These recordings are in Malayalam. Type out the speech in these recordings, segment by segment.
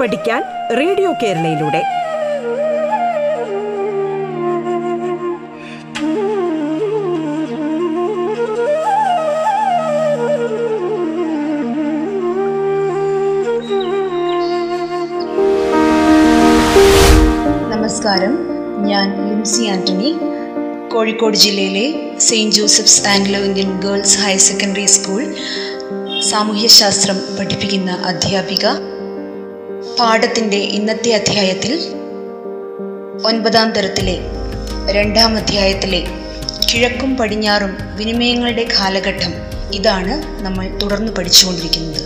പഠിക്കാൻ റേഡിയോ കേരളയിലൂടെ. നമസ്കാരം. ഞാൻ ലിംസി ആന്റണി. കോഴിക്കോട് ജില്ലയിലെ saint Joseph's Anglo Indian girls higher secondary school സാമൂഹ്യശാസ്ത്രം പഠിപ്പിക്കുന്ന അധ്യാപിക. പാഠത്തിന്റെ ഇന്നത്തെ അധ്യായത്തിൽ ഒൻപതാം തരത്തിലെ രണ്ടാം അധ്യായത്തിലെ കിഴക്കും പടിഞ്ഞാറും വിനിമയങ്ങളുടെ കാലഘട്ടം ഇതാണ് നമ്മൾ തുടർന്ന് പഠിച്ചുകൊണ്ടിരിക്കുന്നത്.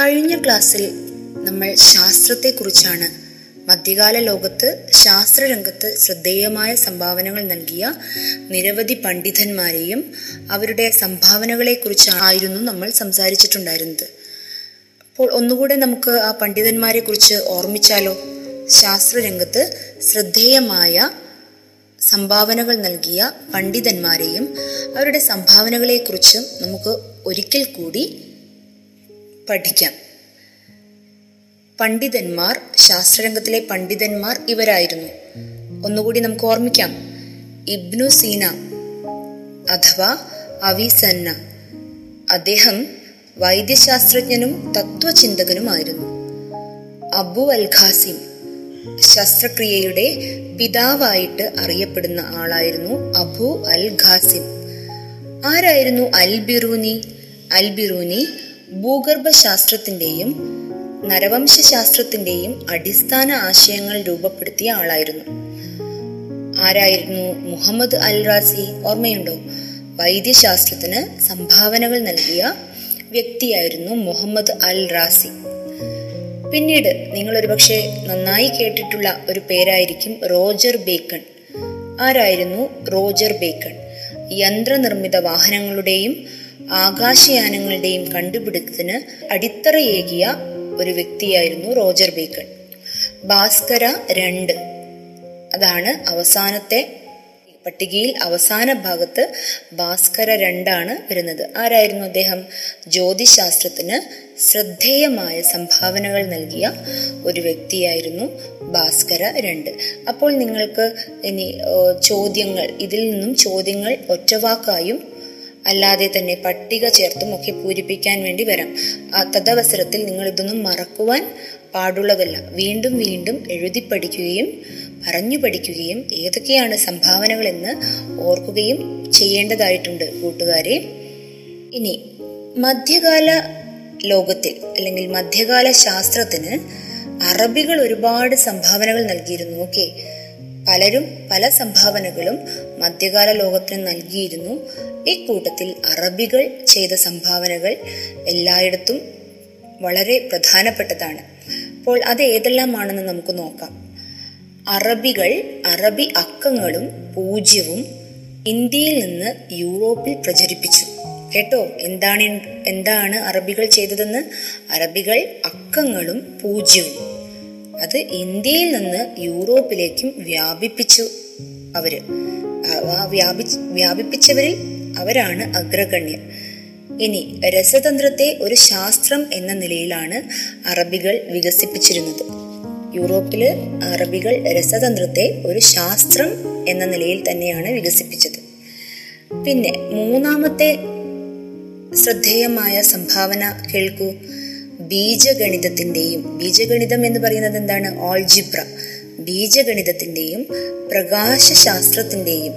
കഴിഞ്ഞ ക്ലാസ്സിൽ നമ്മൾ ശാസ്ത്രത്തെക്കുറിച്ചാണ്. മധ്യകാല ലോകത്ത് ശാസ്ത്രരംഗത്ത് ശ്രദ്ധേയമായ സംഭാവനകൾ നൽകിയ നിരവധി പണ്ഡിതന്മാരെയും അവരുടെ സംഭാവനകളെക്കുറിച്ചായിരുന്നു നമ്മൾ സംസാരിച്ചിട്ടുണ്ടായിരുന്നത്. അപ്പോൾ ഒന്നുകൂടെ നമുക്ക് ആ പണ്ഡിതന്മാരെ കുറിച്ച് ഓർമ്മിച്ചാലോ? ശാസ്ത്രരംഗത്ത് ശ്രദ്ധേയമായ സംഭാവനകൾ നൽകിയ പണ്ഡിതന്മാരെയും അവരുടെ സംഭാവനകളെക്കുറിച്ചും നമുക്ക് ഒരിക്കൽ കൂടി പഠിക്കാം. പണ്ഡിതന്മാർ ശാസ്ത്രരംഗത്തിലെ പണ്ഡിതന്മാർ ഇവരായിരുന്നു. ഒന്നുകൂടി നമുക്ക് ഓർമ്മിക്കാം. ഇബ്നു സീന അഥവാ അവിസന്ന അദ്ദേഹം വൈദ്യശാസ്ത്രജ്ഞനും തത്വചിന്തകനുമായിരുന്നു അബു അൽ ഖാസിം ശസ്ത്രക്രിയയുടെ പിതാവായിട്ട് അറിയപ്പെടുന്ന ആളായിരുന്നു അബു അൽ ഖാസിം ആരായിരുന്നു അൽ ബിറൂനി അൽ ബിറൂനി നരവംശാസ്ത്രത്തിന്റെയും അടിസ്ഥാന ആശയങ്ങൾ രൂപപ്പെടുത്തിയ ആളായിരുന്നു. ആരായിരുന്നു? മുഹമ്മദ് അൽ റാസി ഓർമ്മയുണ്ടോ? വൈദ്യശാസ്ത്രത്തിന് സംഭാവനകൾ നൽകിയ വ്യക്തിയായിരുന്നു മുഹമ്മദ് അൽ റാസി പിന്നീട് നിങ്ങൾ ഒരുപക്ഷെ നന്നായി കേട്ടിട്ടുള്ള ഒരു പേരായിരിക്കും റോജർ ബേക്കൺ. ആരായിരുന്നു റോജർ ബേക്കൺ? യന്ത്രനിർമ്മിത വാഹനങ്ങളുടെയും ആകാശയാനങ്ങളുടെയും കണ്ടുപിടുത്തത്തിന് അടിത്തറയേകിയ ഒരു വ്യക്തിയായിരുന്നു റോജർ ബേക്കൺ. ഭാസ്കര രണ്ട്. അതാണ് അവസാനത്തെ പട്ടികയിൽ അവസാന ഭാഗത്ത് ഭാസ്കര രണ്ടാണ് വരുന്നത്. ആരായിരുന്നു അദ്ദേഹം? ജ്യോതിശാസ്ത്രത്തിന് ശ്രദ്ധേയമായ സംഭാവനകൾ നൽകിയ ഒരു വ്യക്തിയായിരുന്നു ഭാസ്കര രണ്ട്. അപ്പോൾ നിങ്ങൾക്ക് ഇനി ചോദ്യങ്ങൾ ഇതിൽ നിന്നും ചോദ്യങ്ങൾ ഒറ്റവാക്കായും അല്ലാതെ തന്നെ പട്ടിക ചേർത്തും ഒക്കെ പൂരിപ്പിക്കാൻ വേണ്ടി വരാം. തദവസരത്തിൽ നിങ്ങൾ ഇതൊന്നും മറക്കുവാൻ പാടുള്ളതല്ല. വീണ്ടും വീണ്ടും എഴുതി പഠിക്കുകയും പറഞ്ഞു പഠിക്കുകയും ഏതൊക്കെയാണ് സംഭാവനകൾ എന്ന് ഓർക്കുകയും ചെയ്യേണ്ടതായിട്ടുണ്ട് കൂട്ടുകാരെ. ഇനി മധ്യകാല ലോകത്തിൽ അല്ലെങ്കിൽ മധ്യകാല ശാസ്ത്രത്തിന് അറബികൾ ഒരുപാട് സംഭാവനകൾ നൽകിയിരുന്നു. ഓക്കെ. പലരും പല സംഭാവനകളും മധ്യകാല ലോകത്തിന് നൽകിയിരുന്നു. ഇക്കൂട്ടത്തിൽ അറബികൾ ചെയ്ത സംഭാവനകൾ എല്ലായിടത്തും വളരെ പ്രധാനപ്പെട്ടതാണ്. അപ്പോൾ അത് ഏതെല്ലാമാണെന്ന് നമുക്ക് നോക്കാം. അറബികൾ അറബി അക്കങ്ങളും പൂജ്യവും ഇന്ത്യയിൽ നിന്ന് യൂറോപ്പിൽ പ്രചരിപ്പിച്ചു. കേട്ടോ? എന്താണ് എന്താണ് അറബികൾ ചെയ്തതെന്ന്? അറബികൾ അക്കങ്ങളും പൂജ്യവും. അത് ഇന്ത്യയിൽ നിന്ന് യൂറോപ്പിലേക്കും വ്യാപിപ്പിച്ചു അവർ. വ്യാപി വ്യാപിപ്പിച്ചവരിൽ അവരാണ് അഗ്രഗണ്യർ. ഇനി രസതന്ത്രത്തെ ഒരു ശാസ്ത്രം എന്ന നിലയിലാണ് അറബികൾ വികസിപ്പിച്ചിരുന്നത്. യൂറോപ്പിൽ അറബികൾ രസതന്ത്രത്തെ ഒരു ശാസ്ത്രം എന്ന നിലയിൽ തന്നെയാണ് വികസിപ്പിച്ചത്. പിന്നെ മൂന്നാമത്തെ ശ്രദ്ധേയമായ സംഭാവന കേൾക്കൂ. ബീജഗണിതത്തിന്റെയും ബീജഗണിതം എന്ന് പറയുന്നത് എന്താണ്? ഓൾജിബ്ര ബീജഗണിതത്തിന്റെയും പ്രകാശശാസ്ത്രത്തിന്റെയും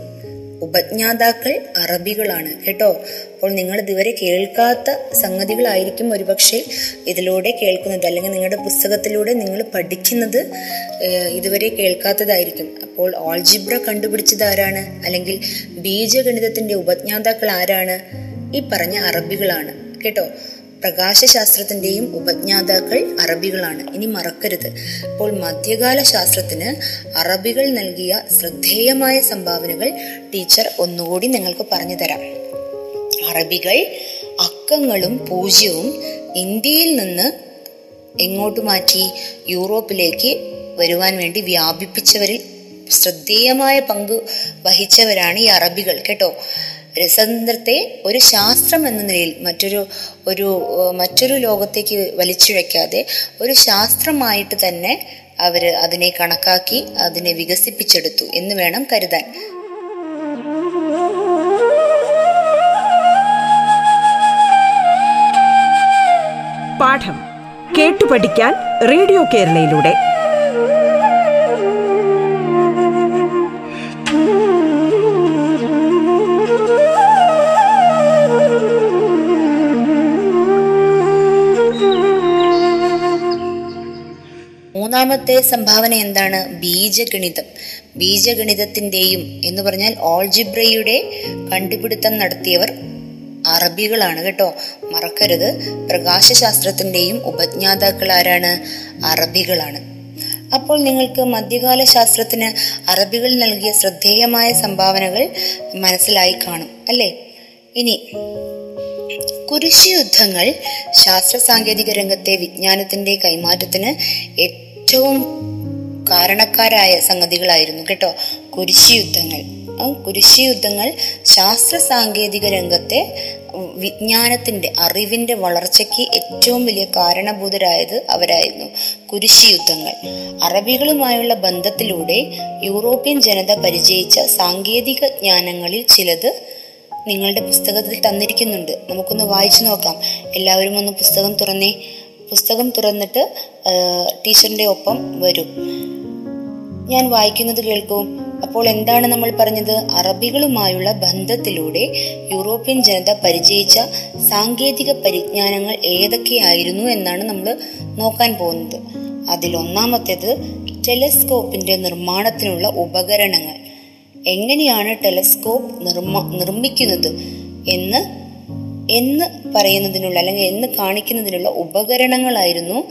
ഉപജ്ഞാതാക്കൾ അറബികളാണ്. കേട്ടോ? അപ്പോൾ നിങ്ങൾ ഇതുവരെ കേൾക്കാത്ത സംഗതികളായിരിക്കും ഒരുപക്ഷെ ഇതിലൂടെ കേൾക്കുന്നത്. അല്ലെങ്കിൽ നിങ്ങളുടെ പുസ്തകത്തിലൂടെ നിങ്ങൾ പഠിക്കുന്നത് ഇതുവരെ കേൾക്കാത്തതായിരിക്കും. അപ്പോൾ ഓൾജിബ്ര കണ്ടുപിടിച്ചത് ആരാണ്? അല്ലെങ്കിൽ ബീജഗണിതത്തിന്റെ ഉപജ്ഞാതാക്കൾ ആരാണ്? ഈ പറഞ്ഞ അറബികളാണ്. കേട്ടോ? പ്രകാശശാസ്ത്രത്തിന്റെയും ഉപജ്ഞാതാക്കൾ അറബികളാണ്. ഇനി മറക്കരുത്. അപ്പോൾ മധ്യകാല ശാസ്ത്രത്തിന് അറബികൾ നൽകിയ ശ്രദ്ധേയമായ സംഭാവനകൾ ടീച്ചർ ഒന്നുകൂടി നിങ്ങൾക്ക് പറഞ്ഞു തരാം അറബികൾ അക്കങ്ങളും പൂജ്യവും ഇന്ത്യയിൽ നിന്ന് എങ്ങോട്ട് മാറ്റി? യൂറോപ്പിലേക്ക് വരുവാൻ വേണ്ടി വ്യാപിപ്പിച്ചവരിൽ ശ്രദ്ധേയമായ പങ്ക് വഹിച്ചവരാണ് ഈ അറബികൾ. കേട്ടോ? രസതന്ത്രത്തെ ഒരു ശാസ്ത്രം എന്ന നിലയിൽ മറ്റൊരു ഒരു മറ്റൊരു ലോകത്തേക്ക് വലിച്ചിഴയ്ക്കാതെ ഒരു ശാസ്ത്രമായിട്ട് തന്നെ അവർ അതിനെ കണക്കാക്കി അതിനെ വികസിപ്പിച്ചെടുത്തു എന്ന് വേണം കരുതാൻ. പാഠം കേട്ടു പഠിക്കാൻ റേഡിയോ കേരളയിലൂടെ. മൂന്നാമത്തെ സംഭാവന എന്താണ്? ബീജഗണിതം. ബീജഗണിതത്തിന്റെയും എന്ന് പറഞ്ഞാൽ ഓൾജിബ്രയുടെ കണ്ടുപിടുത്തം നടത്തിയവർ അറബികളാണ് കേട്ടോ. മറക്കരുത്. പ്രകാശശാസ്ത്രത്തിന്റെയും ഉപജ്ഞാതാക്കൾ ആരാണ്? അറബികളാണ്. അപ്പോൾ നിങ്ങൾക്ക് മധ്യകാല ശാസ്ത്രത്തിന് അറബികൾ നൽകിയ ശ്രദ്ധേയമായ സംഭാവനകൾ മനസ്സിലായി കാണും അല്ലേ? ഇനി കുരിശ് യുദ്ധങ്ങൾ ശാസ്ത്ര സാങ്കേതിക രംഗത്തെ വിജ്ഞാനത്തിന്റെ കൈമാറ്റത്തിന് ഏറ്റവും കാരണക്കാരായ സംഗതികളായിരുന്നു കേട്ടോ. കുരിശി യുദ്ധങ്ങൾ കുരിശി യുദ്ധങ്ങൾ ശാസ്ത്ര സാങ്കേതിക രംഗത്തെ വിജ്ഞാനത്തിന്റെ അറിവിന്റെ വളർച്ചയ്ക്ക് ഏറ്റവും വലിയ കാരണഭൂതരായത് അവരായിരുന്നു കുരിശി യുദ്ധങ്ങൾ അറബികളുമായുള്ള ബന്ധത്തിലൂടെ യൂറോപ്യൻ ജനത പരിചയിച്ച സാങ്കേതിക ജ്ഞാനങ്ങളിൽ ചിലത് നിങ്ങളുടെ പുസ്തകത്തിൽ തന്നിരിക്കുന്നുണ്ട്. നമുക്കൊന്ന് വായിച്ചു നോക്കാം. എല്ലാവരും ഒന്ന് പുസ്തകം തുറന്നേ. പുസ്തകം തുറന്നിട്ട് ടീച്ചറിന്റെ ഒപ്പം വരും. ഞാൻ വായിക്കുന്നത് കേൾക്കൂ. അപ്പോൾ എന്താണ് നമ്മൾ പറഞ്ഞത്? അറബികളുമായുള്ള ബന്ധത്തിലൂടെ യൂറോപ്യൻ ജനത പരിചയിച്ച സാങ്കേതിക പരിജ്ഞാനങ്ങൾ ഏതൊക്കെയായിരുന്നു എന്നാണ് നമ്മൾ നോക്കാൻ പോകുന്നത്. അതിലൊന്നാമത്തേത് ടെലസ്കോപ്പിന്റെ നിർമ്മാണത്തിനുള്ള ഉപകരണങ്ങൾ. എങ്ങനെയാണ് ടെലസ്കോപ്പ് നിർമ്മ നിർമ്മിക്കുന്നത് എന്ന് എന്ന് പറയുന്നതിനുള്ള അല്ലെങ്കിൽ എന്ന് കാണിക്കുന്നതിനുള്ള ഉപകരണങ്ങളായിരുന്നു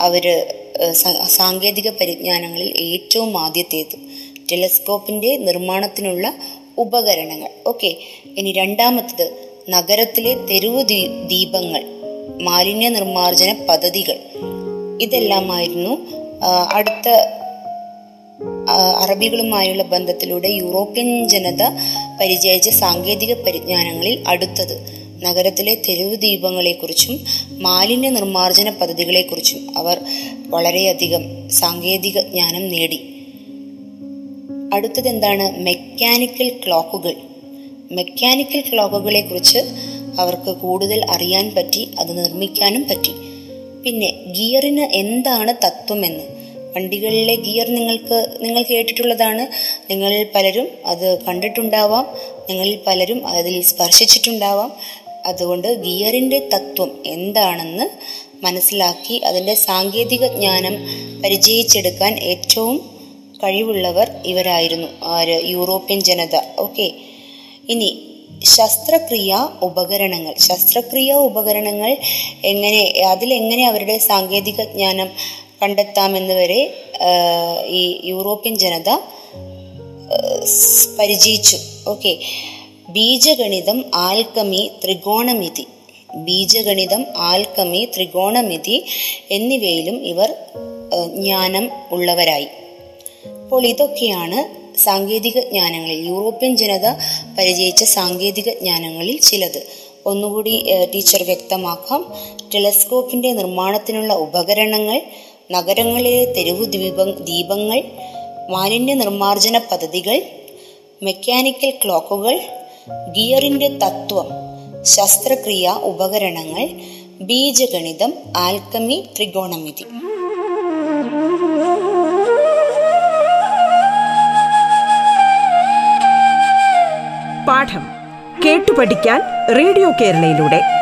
അവർ സാങ്കേതിക പരിജ്ഞാനങ്ങളിൽ ഏറ്റവും ആദ്യത്തേത്. ടെലസ്കോപ്പിന്റെ നിർമ്മാണത്തിനുള്ള ഉപകരണങ്ങൾ. ഓക്കെ ഇനി രണ്ടാമത്തത് നഗരത്തിലെ തെരുവ് ദീപങ്ങൾ മാലിന്യ നിർമ്മാർജന പദ്ധതികൾ. ഇതെല്ലാമായിരുന്നു അടുത്ത അറബികളുമായുള്ള ബന്ധത്തിലൂടെ യൂറോപ്യൻ ജനത പരിചയിച്ച സാങ്കേതിക പരിജ്ഞാനങ്ങളിൽ അടുത്തത്. നഗരത്തിലെ തെരുവ് ദീപങ്ങളെക്കുറിച്ചും മാലിന്യ നിർമ്മാർജന പദ്ധതികളെക്കുറിച്ചും അവർ വളരെയധികം സാങ്കേതിക ജ്ഞാനം നേടി. അടുത്തതെന്താണ് മെക്കാനിക്കൽ ക്ലോക്കുകൾ? മെക്കാനിക്കൽ ക്ലോക്കുകളെ കുറിച്ച് അവർക്ക് കൂടുതൽ അറിയാൻ പറ്റി അത് നിർമ്മിക്കാനും പറ്റി. പിന്നെ ഗിയറിന് എന്താണ് തത്വമെന്ന്? വണ്ടികളിലെ ഗിയർ നിങ്ങൾക്ക് നിങ്ങൾ കേട്ടിട്ടുള്ളതാണ്. നിങ്ങളിൽ പലരും അത് കണ്ടിട്ടുണ്ടാവാം. നിങ്ങളിൽ പലരും അതിൽ സ്പർശിച്ചിട്ടുണ്ടാവാം. അതുകൊണ്ട് ഗിയറിന്റെ തത്വം എന്താണെന്ന് മനസ്സിലാക്കി അതിന്റെ സാങ്കേതിക ജ്ഞാനം പരിചയിച്ചെടുക്കാൻ ഏറ്റവും കഴിവുള്ളവർ ഇവരായിരുന്നു. ആര്? യൂറോപ്യൻ ജനത. ഓക്കെ. ഇനി ശസ്ത്രക്രിയ ഉപകരണങ്ങൾ. ശസ്ത്രക്രിയ ഉപകരണങ്ങൾ എങ്ങനെ അതിലെങ്ങനെ അവരുടെ സാങ്കേതിക ജ്ഞാനം കണ്ടെത്താമെന്ന് വരെ ഈ യൂറോപ്യൻ ജനത പരിചയിച്ചു. ഓക്കെ. ബീജഗണിതം ആൽക്കമി ത്രികോണമിതി. ബീജഗണിതം ആൽക്കമി ത്രികോണമിതി എന്നിവയിലും ഇവർ ജ്ഞാനം ഉള്ളവരായി. അപ്പോൾ ഇതൊക്കെയാണ് സാങ്കേതിക ജ്ഞാനങ്ങളിൽ യൂറോപ്യൻ ജനത പരിചയിച്ച സാങ്കേതിക ജ്ഞാനങ്ങളിൽ ചിലത്. ഒന്നുകൂടി ടീച്ചർ വ്യക്തമാക്കാം. ടെലസ്കോപ്പിന്റെ നിർമ്മാണത്തിനുള്ള ഉപകരണങ്ങൾ നഗരങ്ങളിലെ തെരുവു ദ്വീപ ദീപങ്ങൾ മാലിന്യ നിർമ്മാർജന പദ്ധതികൾ മെക്കാനിക്കൽ ക്ലോക്കുകൾ ഗിയറിന്റെ തത്വം ശസ്ത്രക്രിയ ഉപകരണങ്ങൾ ബീജഗണിതം ആൽക്കമി ത്രികോണമിതി. പാഠം കേട്ടു പഠിക്കാൻ റേഡിയോ കേരളയിലൂടെ.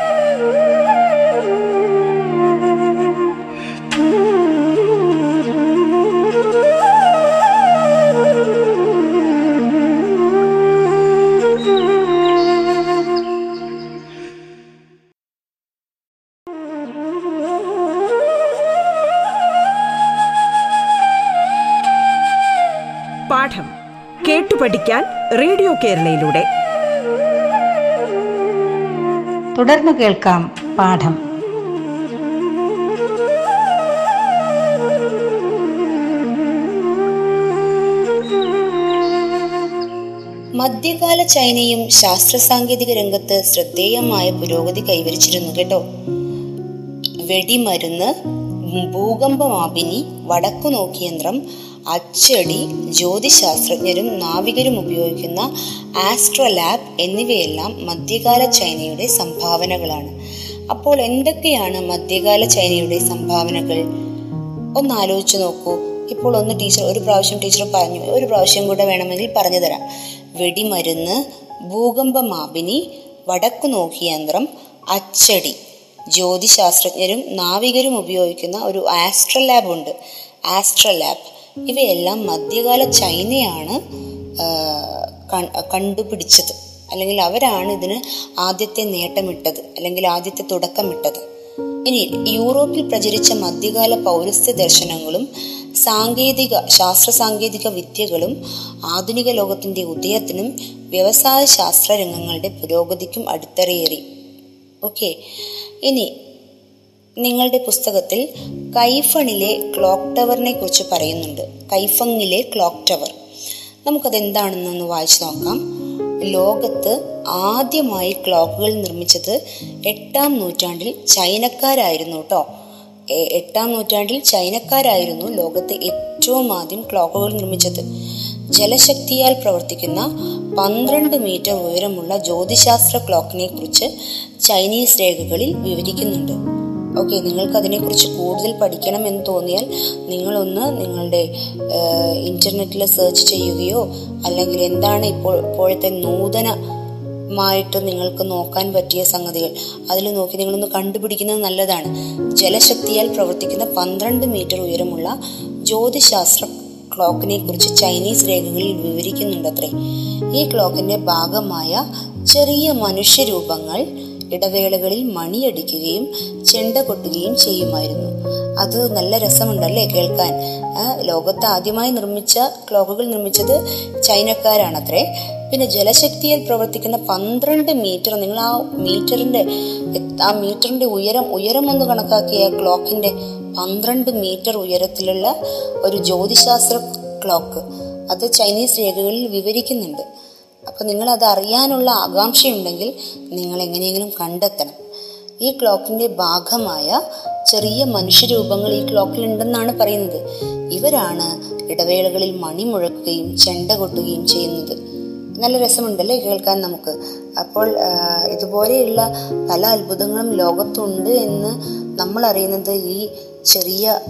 പഠിക്കാൻ റേഡിയോ കേരളയിലൂടെ. തുടർന്ന് കേൾക്കാം പാഠം. മധ്യകാല ചൈനയും ശാസ്ത്ര സാങ്കേതിക രംഗത്ത് ശ്രദ്ധേയമായ പുരോഗതി കൈവരിച്ചിരുന്നു കേട്ടോ. വെടിമരുന്ന് ഭൂകമ്പമാപിനി വടക്കുനോക്കിയന്ത്രം അച്ചടി ജ്യോതിശാസ്ത്രജ്ഞരും നാവികരും ഉപയോഗിക്കുന്ന ആസ്ട്രോലാബ് എന്നിവയെല്ലാം മധ്യകാല ചൈനയുടെ സംഭാവനകളാണ്. അപ്പോൾ എന്തൊക്കെയാണ് മധ്യകാല ചൈനയുടെ സംഭാവനകൾ? ഒന്ന് ആലോചിച്ച് നോക്കൂ. ഇപ്പോൾ ഒന്ന് ടീച്ചർ ഒരു പ്രാവശ്യം ടീച്ചർ പറഞ്ഞു ഒരു പ്രാവശ്യം കൂടെ വേണമെങ്കിൽ പറഞ്ഞു തരാം. വെടിമരുന്ന് ഭൂകമ്പ മാപിനി വടക്കു നോക്കിയന്ത്രം അച്ചടി. ജ്യോതിശാസ്ത്രജ്ഞരും നാവികരും ഉപയോഗിക്കുന്ന ഒരു ആസ്ട്രലാബ് ഉണ്ട്. ആസ്ട്രലാബ്. ഇവയെല്ലാം മധ്യകാല ചൈനയാണ് കണ്ടുപിടിച്ചത്. അല്ലെങ്കിൽ അവരാണ് ഇതിന് ആദ്യത്തെ നേട്ടമിട്ടത് അല്ലെങ്കിൽ ആദ്യത്തെ തുടക്കമിട്ടത്. ഇനി യൂറോപ്പിൽ പ്രചരിച്ച മധ്യകാല പൗരസ്ത്യ ദർശനങ്ങളും സാങ്കേതിക ശാസ്ത്ര സാങ്കേതിക വിദ്യകളും ആധുനിക ലോകത്തിന്റെ ഉദയത്തിനും വ്യവസായ ശാസ്ത്ര രംഗങ്ങളുടെ പുരോഗതിക്കും അടിത്തറയേറി. ഓക്കെ. ഇനി നിങ്ങളുടെ പുസ്തകത്തിൽ കൈഫണിലെ ക്ലോക്ക് ടവറിനെ കുറിച്ച് പറയുന്നുണ്ട്. കൈഫങ്ങിലെ ക്ലോക്ക് ടവർ. നമുക്കത് എന്താണെന്നൊന്ന് വായിച്ചു നോക്കാം. ലോകത്ത് ആദ്യമായി ക്ലോക്കുകൾ നിർമ്മിച്ചത് എട്ടാം നൂറ്റാണ്ടിൽ ചൈനക്കാരായിരുന്നു കേട്ടോ എട്ടാം നൂറ്റാണ്ടിൽ ചൈനക്കാരായിരുന്നു ലോകത്ത് ഏറ്റവും ആദ്യം ക്ലോക്കുകൾ നിർമ്മിച്ചത്. ജലശക്തിയാൽ പ്രവർത്തിക്കുന്ന പന്ത്രണ്ട് മീറ്റർ ഉയരമുള്ള ജ്യോതിശാസ്ത്ര ക്ലോക്കിനെ കുറിച്ച് ചൈനീസ് രേഖകളിൽ വിവരിക്കുന്നുണ്ട്. ഓക്കെ നിങ്ങൾക്ക് അതിനെക്കുറിച്ച് കൂടുതൽ പഠിക്കണം എന്ന് തോന്നിയാൽ നിങ്ങളൊന്ന് നിങ്ങളുടെ ഇന്റർനെറ്റിൽ സെർച്ച് ചെയ്യുകയോ അല്ലെങ്കിൽ എന്താണ് ഇപ്പോൾ ഇപ്പോഴത്തെ നൂതനമായിട്ട് നിങ്ങൾക്ക് നോക്കാൻ പറ്റിയ സംഗതികൾ. അതിൽ നോക്കി നിങ്ങളൊന്ന് കണ്ടുപിടിക്കുന്നത് നല്ലതാണ്. ജലശക്തിയാൽ പ്രവർത്തിക്കുന്ന പന്ത്രണ്ട് മീറ്റർ ഉയരമുള്ള ജ്യോതിശാസ്ത്ര ക്ലോക്കിനെ കുറിച്ച് ചൈനീസ് രേഖകളിൽ വിവരിക്കുന്നുണ്ടത്രേ. ഈ ക്ലോക്കിന്റെ ഭാഗമായ ചെറിയ മനുഷ്യരൂപങ്ങൾ ഇടവേളകളിൽ മണിയടിക്കുകയും ചെണ്ട കൊട്ടുകയും ചെയ്യുമായിരുന്നു. അത് നല്ല രസമുണ്ടല്ലേ കേൾക്കാൻ? ലോകത്ത് ആദ്യമായി നിർമ്മിച്ച ക്ലോക്കുകൾ നിർമ്മിച്ചത് ചൈനക്കാരാണത്രേ. പിന്നെ ജലശക്തിയിൽ പ്രവർത്തിക്കുന്ന പന്ത്രണ്ട് മീറ്റർ നിങ്ങൾ ആ മീറ്ററിന്റെ ആ മീറ്ററിന്റെ ഉയരം ഉയരം ഒന്ന് കണക്കാക്കിയ ക്ലോക്കിന്റെ പന്ത്രണ്ട് മീറ്റർ ഉയരത്തിലുള്ള ഒരു ജ്യോതിശാസ്ത്ര ക്ലോക്ക്. അത് ചൈനീസ് രേഖകളിൽ വിവരിക്കുന്നുണ്ട്. അപ്പൊ നിങ്ങൾ അത് അറിയാനുള്ള ആകാംക്ഷയുണ്ടെങ്കിൽ നിങ്ങൾ എങ്ങനെയെങ്കിലും കണ്ടെത്തണം. ഈ ക്ലോക്കിന്റെ ഭാഗമായ ചെറിയ മനുഷ്യരൂപങ്ങൾ ഈ ക്ലോക്കിൽ ഉണ്ടെന്നാണ് പറയുന്നത്. ഇവരാണ് ഇടവേളകളിൽ മണി മുഴക്കുകയും ചെണ്ട കൊട്ടുകയും ചെയ്യുന്നത്. നല്ല രസമുണ്ടല്ലേ കേൾക്കാൻ നമുക്ക്? അപ്പോൾ ഇതുപോലെയുള്ള പല അത്ഭുതങ്ങളും ലോകത്തുണ്ട് എന്ന് നമ്മൾ അറിയുന്നത് ഈ ചെറിയ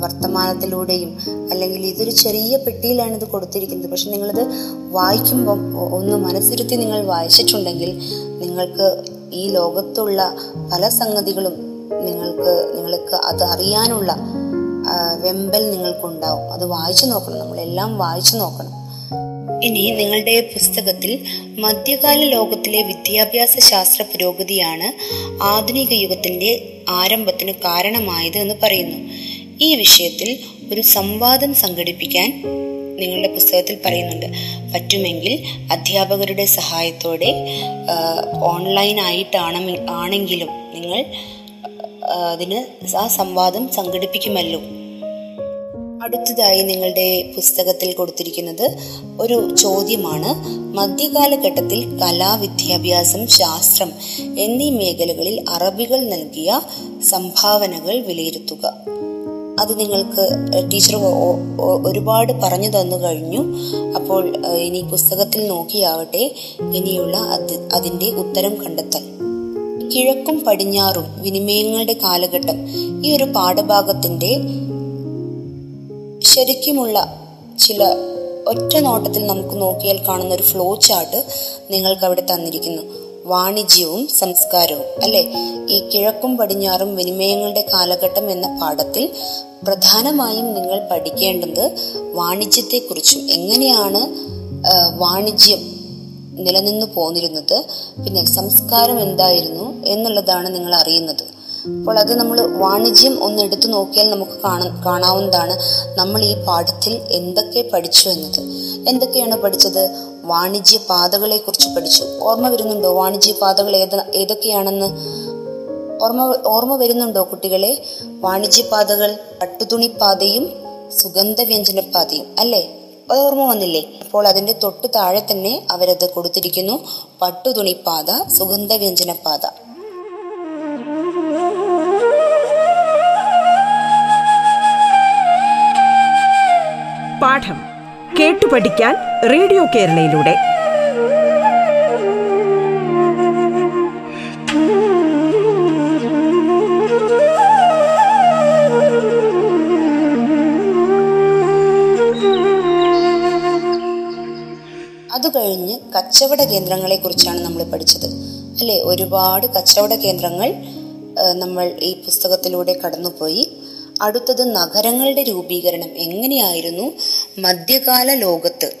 വർത്തമാനത്തിലൂടെയും അല്ലെങ്കിൽ ഇതൊരു ചെറിയ പെട്ടിയിലാണ് ഇത് കൊടുത്തിരിക്കുന്നത്. പക്ഷെ നിങ്ങളിത് വായിക്കുമ്പം ഒന്ന് മനസ്സിരുത്തി നിങ്ങൾ വായിച്ചിട്ടുണ്ടെങ്കിൽ നിങ്ങൾക്ക് ഈ ലോകത്തുള്ള പല സംഗതികളും നിങ്ങൾക്ക് നിങ്ങൾക്ക് അത് അറിയാനുള്ള വെമ്പൽ നിങ്ങൾക്കുണ്ടാവും. അത് വായിച്ചു നോക്കണം. നമ്മളെല്ലാം വായിച്ചു നോക്കണം. ഇനി നിങ്ങളുടെ പുസ്തകത്തിൽ മധ്യകാല ലോകത്തിലെ വിദ്യാഭ്യാസ ശാസ്ത്ര പുരോഗതിയാണ് ആധുനിക യുഗത്തിന്റെ ആരംഭത്തിന് കാരണമായത് എന്ന് പറയുന്നു. ഈ വിഷയത്തിൽ ഒരു സംവാദം സംഘടിപ്പിക്കാൻ നിങ്ങളുടെ പുസ്തകത്തിൽ പറയുന്നുണ്ട്. പറ്റുമെങ്കിൽ അധ്യാപകരുടെ സഹായത്തോടെ ഓൺലൈൻ ആയിട്ടാണ് ആണെങ്കിലും നിങ്ങൾ അതിന് ആ സംവാദം സംഘടിപ്പിക്കുമല്ലോ. അടുത്തതായി നിങ്ങളുടെ പുസ്തകത്തിൽ കൊടുത്തിരിക്കുന്നത് ഒരു ചോദ്യമാണ്. മധ്യകാലഘട്ടത്തിൽ കലാ വിദ്യാഭ്യാസം ശാസ്ത്രം എന്നീ മേഖലകളിൽ അറബികൾ നൽകിയ സംഭാവനകൾ വിലയിരുത്തുക. അത് നിങ്ങൾക്ക് ടീച്ചർ ഒരുപാട് പറഞ്ഞു തന്നു കഴിഞ്ഞു. അപ്പോൾ ഇനി പുസ്തകത്തിൽ നോക്കിയാവട്ടെ ഇനിയുള്ള അതിന്റെ ഉത്തരം കണ്ടെത്തൽ. കിഴക്കും പടിഞ്ഞാറും വിനിമയങ്ങളുടെ കാലഘട്ടം. ഈ ഒരു പാഠഭാഗത്തിന്റെ ശരിക്കുമുള്ള ചില ഒറ്റ നോട്ടത്തിൽ നമുക്ക് നോക്കിയാൽ കാണുന്ന ഒരു ഫ്ലോ ചാർട്ട് നിങ്ങൾക്ക് അവിടെ തന്നിരിക്കുന്നു. വാണിജ്യവും സംസ്കാരവും അല്ലെ? ഈ കിഴക്കും പടിഞ്ഞാറും വിനിമയങ്ങളുടെ കാലഘട്ടം എന്ന പാഠത്തിൽ പ്രധാനമായും നിങ്ങൾ പഠിക്കേണ്ടത് വാണിജ്യത്തെക്കുറിച്ചും എങ്ങനെയാണ് വാണിജ്യം നിലനിന്നു പോന്നിരുന്നത് പിന്നെ സംസ്കാരം എന്തായിരുന്നു എന്നുള്ളതാണ് നിങ്ങൾ അറിയുന്നത്. അപ്പോൾ അത് നമ്മൾ വാണിജ്യം ഒന്ന് എടുത്തു നോക്കിയാൽ നമുക്ക് കാണ കാണാവുന്നതാണ് നമ്മൾ ഈ പാഠത്തിൽ എന്തൊക്കെ പഠിച്ചു എന്നത്. എന്തൊക്കെയാണ് പഠിച്ചത്? വാണിജ്യ പാതകളെ കുറിച്ച് പഠിച്ചു. ഓർമ്മ വരുന്നുണ്ടോ വാണിജ്യ പാതകൾ ഏത് ഏതൊക്കെയാണെന്ന്? ഓർമ്മ ഓർമ്മ വരുന്നുണ്ടോ കുട്ടികളെ? വാണിജ്യ പാതകൾ പട്ടുതുണിപ്പാതയും സുഗന്ധവ്യഞ്ജനപ്പാതയും അല്ലേ? അത് ഓർമ്മ വന്നില്ലേ? അപ്പോൾ അതിന്റെ തൊട്ട് താഴെ തന്നെ അവരത് കൊടുത്തിരിക്കുന്നു. പട്ടുതുണിപ്പാത സുഗന്ധവ്യഞ്ജനപ്പാത. പാഠം കേട്ടു പഠിക്കാൻ റേഡിയോ കേരളയിലൂടെ. അത് കഴിഞ്ഞ് കച്ചവട കേന്ദ്രങ്ങളെ കുറിച്ചാണ് നമ്മൾ പഠിച്ചത്. അല്ലെ? ഒരുപാട് കച്ചവട കേന്ദ്രങ്ങൾ നമ്മൾ ഈ പുസ്തകത്തിലൂടെ കടന്നുപോയി. അടുത്തത് നഗരങ്ങളുടെ രൂപീകരണം എങ്ങനെയായിരുന്നു? മധ്യകാല ലോകത്ത്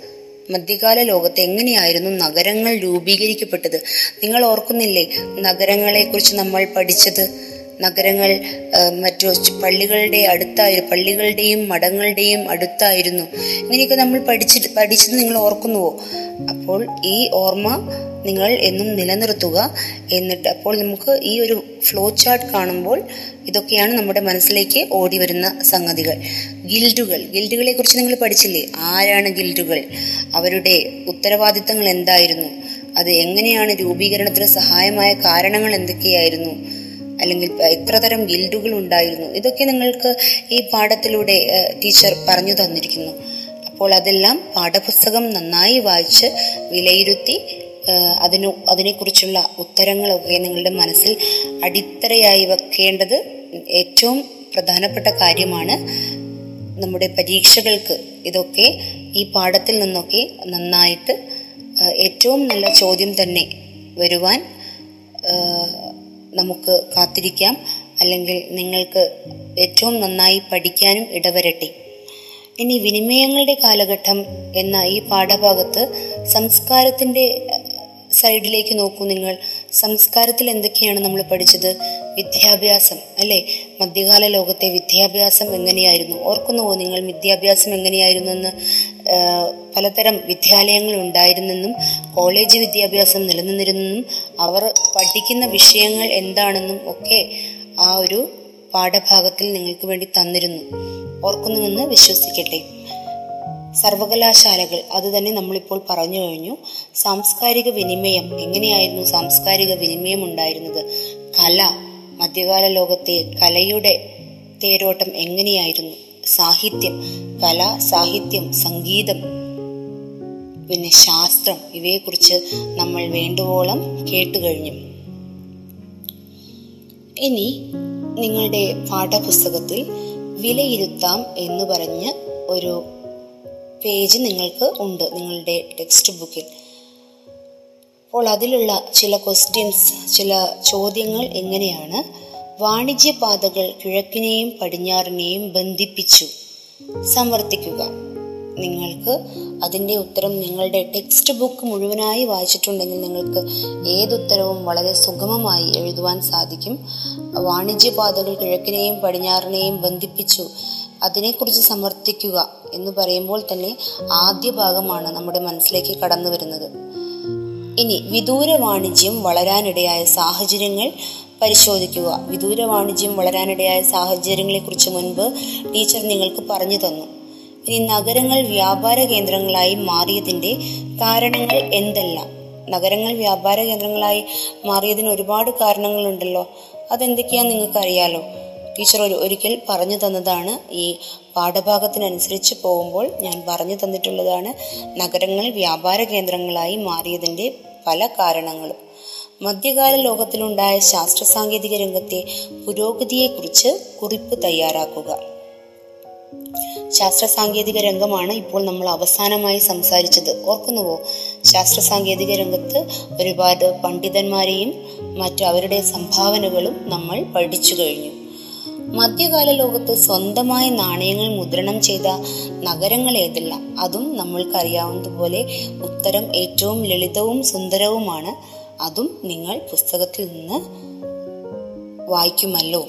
മധ്യകാല ലോകത്ത് എങ്ങനെയായിരുന്നു നഗരങ്ങൾ രൂപീകരിക്കപ്പെട്ടത്? നിങ്ങൾ ഓർക്കുന്നില്ലേ നഗരങ്ങളെക്കുറിച്ച് നമ്മൾ പഠിച്ചത്? നഗരങ്ങൾ മറ്റു പള്ളികളുടെ അടുത്തായിരുന്നു പള്ളികളുടെയും മഠങ്ങളുടെയും അടുത്തായിരുന്നു. ഇങ്ങനെയൊക്കെ നമ്മൾ പഠിച്ചിട്ട് പഠിച്ചത് നിങ്ങൾ ഓർക്കുന്നുവോ? അപ്പോൾ ഈ ഓർമ്മ നിങ്ങൾ എന്നും നിലനിർത്തുക എന്നിട്ട് അപ്പോൾ നമുക്ക് ഈ ഒരു ഫ്ലോ ചാർട്ട് കാണുമ്പോൾ ഇതൊക്കെയാണ് നമ്മുടെ മനസ്സിലേക്ക് ഓടി വരുന്ന സംഗതികൾ. ഗിൽഡുകൾ. ഗിൽഡുകളെ കുറിച്ച് നിങ്ങൾ പഠിച്ചില്ലേ? ആരാണ് ഗിൽഡുകൾ? അവരുടെ ഉത്തരവാദിത്തങ്ങൾ എന്തായിരുന്നു? അത് എങ്ങനെയാണ് രൂപീകരണത്തിന് സഹായമായ കാരണങ്ങൾ എന്തൊക്കെയായിരുന്നു? അല്ലെങ്കിൽ എത്ര തരം ഗിൽഡുകൾ ഉണ്ടായിരുന്നു. ഇതൊക്കെ നിങ്ങൾക്ക് ഈ പാഠത്തിലൂടെ ടീച്ചർ പറഞ്ഞു തന്നിരിക്കുന്നു. അപ്പോൾ അതെല്ലാം പാഠപുസ്തകം നന്നായി വായിച്ച് വിലയിരുത്തി അതിനു അതിനെക്കുറിച്ചുള്ള ഉത്തരങ്ങളൊക്കെ നിങ്ങളുടെ മനസ്സിൽ അടിത്തറയായി വെക്കേണ്ടത് ഏറ്റവും പ്രധാനപ്പെട്ട കാര്യമാണ്. നമ്മുടെ പരീക്ഷകൾക്ക് ഇതൊക്കെ ഈ പാഠത്തിൽ നിന്നൊക്കെ നന്നായിട്ട് ഏറ്റവും നല്ല ചോദ്യം തന്നെ വരുവാൻ നമുക്ക് കാത്തിരിക്കാം. അല്ലെങ്കിൽ നിങ്ങൾക്ക് ഏറ്റവും നന്നായി പഠിക്കാനും ഇടവരട്ടെ. ഇനി വിനിമയങ്ങളുടെ കാലഘട്ടം എന്ന ഈ പാഠഭാഗത്ത് സംസ്കാരത്തിന്റെ സൈഡിലേക്ക് നോക്കൂ നിങ്ങൾ. സംസ്കാരത്തിൽ എന്തൊക്കെയാണ് നമ്മൾ പഠിച്ചത്? വിദ്യാഭ്യാസം അല്ലേ? മധ്യകാല ലോകത്തെ വിദ്യാഭ്യാസം എങ്ങനെയായിരുന്നു? ഓർക്കുന്നുവോ നിങ്ങൾ വിദ്യാഭ്യാസം എങ്ങനെയായിരുന്നു എന്ന് പലതരം വിദ്യാലയങ്ങൾ ഉണ്ടായിരുന്നെന്നും കോളേജ് വിദ്യാഭ്യാസം നിലനിന്നിരുന്നെന്നും അവർ പഠിക്കുന്ന വിഷയങ്ങൾ എന്താണെന്നും ഒക്കെ ആ ഒരു പാഠഭാഗത്തിൽ നിങ്ങൾക്ക് വേണ്ടി തന്നിരുന്നു. ഓർക്കുന്നുവെന്ന് വിശ്വസിക്കട്ടെ. സർവകലാശാലകൾ അത് തന്നെ നമ്മളിപ്പോൾ പറഞ്ഞു കഴിഞ്ഞു സാംസ്കാരിക വിനിമയം എങ്ങനെയായിരുന്നു സാംസ്കാരിക വിനിമയം ഉണ്ടായിരുന്നത്? കല മധ്യകാല ലോകത്തെ കലയുടെ തേരോട്ടം എങ്ങനെയായിരുന്നു? സാഹിത്യം കല സാഹിത്യം സംഗീതം പിന്നെ ശാസ്ത്രം ഇവയെക്കുറിച്ച് നമ്മൾ വേണ്ടുവോളം കേട്ടു കഴിഞ്ഞു ഇനി നിങ്ങളുടെ പാഠപുസ്തകത്തിൽ വിലയിരുത്താം എന്ന് പറഞ്ഞ് ഒരു പേജ് നിങ്ങൾക്ക് ഉണ്ട് നിങ്ങളുടെ ടെക്സ്റ്റ് ബുക്കിൽ അപ്പോൾ അതിലുള്ള ചില ക്വസ്റ്റ്യൻസ് ചില ചോദ്യങ്ങൾ എങ്ങനെയാണ്? വാണിജ്യപാതകൾ കിഴക്കിനെയും പടിഞ്ഞാറിനെയും ബന്ധിപ്പിച്ചു. സമർത്ഥിക്കുക നിങ്ങൾക്ക് അതിന്റെ ഉത്തരം നിങ്ങളുടെ ടെക്സ്റ്റ് ബുക്ക് മുഴുവനായി വായിച്ചിട്ടുണ്ടെങ്കിൽ നിങ്ങൾക്ക് ഏതുത്തരവും വളരെ സുഗമമായി എഴുതുവാൻ സാധിക്കും. വാണിജ്യപാതകൾ കിഴക്കിനെയും പടിഞ്ഞാറിനെയും ബന്ധിപ്പിച്ചു. അതിനെക്കുറിച്ച് സമർത്ഥിക്കുക എന്ന് പറയുമ്പോൾ തന്നെ ആദ്യ ഭാഗമാണ് നമ്മുടെ മനസ്സിലേക്ക് കടന്നു വരുന്നത്. ഇനി വിദൂര വാണിജ്യം വളരാനിടയായ സാഹചര്യങ്ങൾ പരിശോധിക്കുക. വിദൂര വാണിജ്യം വളരാനിടയായ സാഹചര്യങ്ങളെക്കുറിച്ച് മുൻപ് ടീച്ചർ നിങ്ങൾക്ക് പറഞ്ഞു തന്നു. ഇനി നഗരങ്ങൾ വ്യാപാര കേന്ദ്രങ്ങളായി മാറിയതിന്റെ കാരണങ്ങൾ എന്തെല്ലാം? നഗരങ്ങൾ വ്യാപാര കേന്ദ്രങ്ങളായി മാറിയതിന് ഒരുപാട് കാരണങ്ങളുണ്ടല്ലോ. നിങ്ങൾക്ക് അറിയാലോ ടീച്ചർ ഒരു ഒരിക്കൽ പറഞ്ഞു തന്നതാണ് ഈ പാഠഭാഗത്തിനനുസരിച്ച് പോകുമ്പോൾ ഞാൻ പറഞ്ഞു തന്നിട്ടുള്ളതാണ് നഗരങ്ങൾ വ്യാപാര കേന്ദ്രങ്ങളായി മാറിയതിന്റെ പല കാരണങ്ങളും. മധ്യകാല ലോകത്തിലുണ്ടായ ശാസ്ത്ര സാങ്കേതിക രംഗത്തെ പുരോഗതിയെക്കുറിച്ച് കുറിപ്പ് തയ്യാറാക്കുക. ശാസ്ത്ര സാങ്കേതിക രംഗമാണ് ഇപ്പോൾ നമ്മൾ അവസാനമായി സംസാരിച്ചത്. ഓർക്കുന്നുവോ? ശാസ്ത്ര സാങ്കേതിക രംഗത്ത് ഒരുപാട് പണ്ഡിതന്മാരെയും മറ്റു അവരുടെ സംഭാവനകളും നമ്മൾ പഠിച്ചു കഴിഞ്ഞു. മധ്യകാല ലോകത്ത് സ്വന്തമായി നാണയങ്ങൾ മുദ്രണം ചെയ്ത നഗരങ്ങൾ ഏതെല്ലാം? അതും നമ്മൾക്കറിയാവുന്നതുപോലെ ഉത്തരം ഏറ്റവും ലളിതവും സുന്ദരവുമാണ്. അതും നിങ്ങൾ പുസ്തകത്തിൽ നിന്ന് വായിക്കുമല്ലോ.